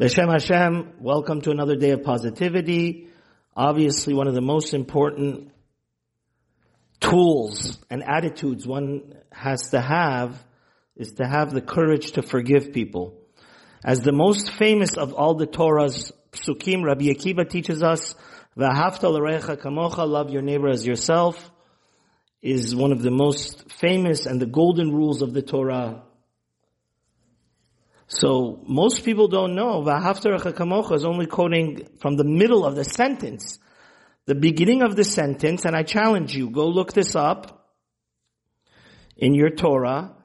Beshem Hashem, welcome to another day of positivity. Obviously one of the most important tools and attitudes one has to have is to have the courage to forgive people. As the most famous of all the Torah's psukim, Rabbi Akiva teaches us, V'ahavta l'recha kamocha, love your neighbor as yourself, is one of the most famous and the golden rules of the Torah. So most people don't know V'ahavta kamocha is only quoting from the middle of the sentence. The beginning of the sentence, and I challenge you, go look this up in your Torah.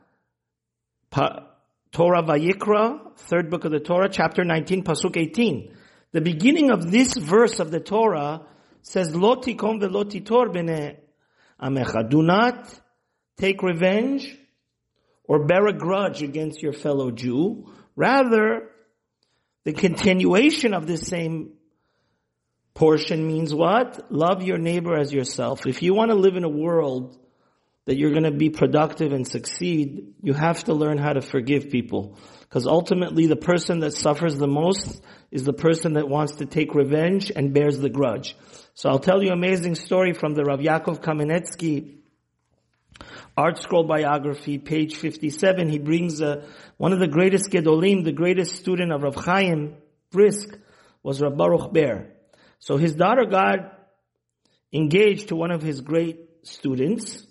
Pa, Torah Vayikra, third book of the Torah, chapter 19, Pasuk 18. The beginning of this verse of the Torah says, Lo tikom velo titor bene amecha. Do not take revenge or bear a grudge against your fellow Jew. Rather, the continuation of this same portion means what? Love your neighbor as yourself. If you want to live in a world that you're going to be productive and succeed, you have to learn how to forgive people. Because ultimately the person that suffers the most is the person that wants to take revenge and bears the grudge. So I'll tell you an amazing story from the Rav Yaakov Kamenetsky ArtScroll biography, page 57. He brings uh, one of the greatest Gedolim, the greatest student of Rav Chaim Brisk was Rav Baruch Ber. So his daughter got engaged to one of his great students.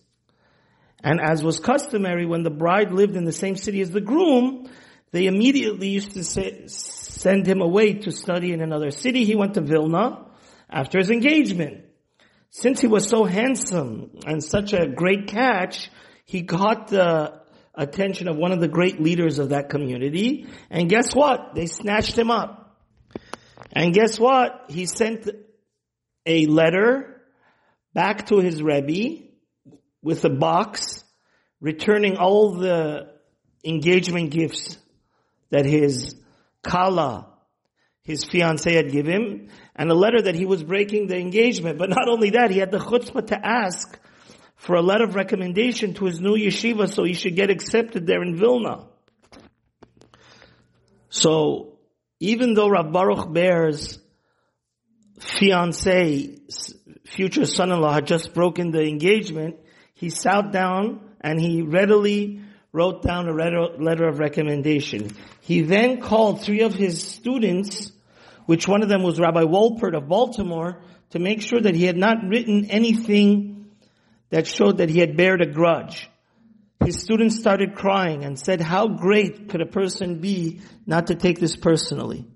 And as was customary, when the bride lived in the same city as the groom, they immediately used to say, send him away to study in another city. He went to Vilna after his engagement. Since he was so handsome and such a great catch, he caught the attention of one of the great leaders of that community. And guess what? They snatched him up. And guess what? He sent a letter back to his Rebbe with a box returning all the engagement gifts that his Kala, his fiancée had given him, and a letter that he was breaking the engagement. But not only that, he had the chutzpah to ask for a letter of recommendation to his new yeshiva so he should get accepted there in Vilna. So, even though Rav Baruch Ber's fiancé, future son-in-law had just broken the engagement, he sat down and he readily wrote down a letter of recommendation. He then called three of his students, which one of them was Rabbi Wolpert of Baltimore, to make sure that he had not written anything that showed that he had bared a grudge. His students started crying and said, how great could a person be not to take this personally?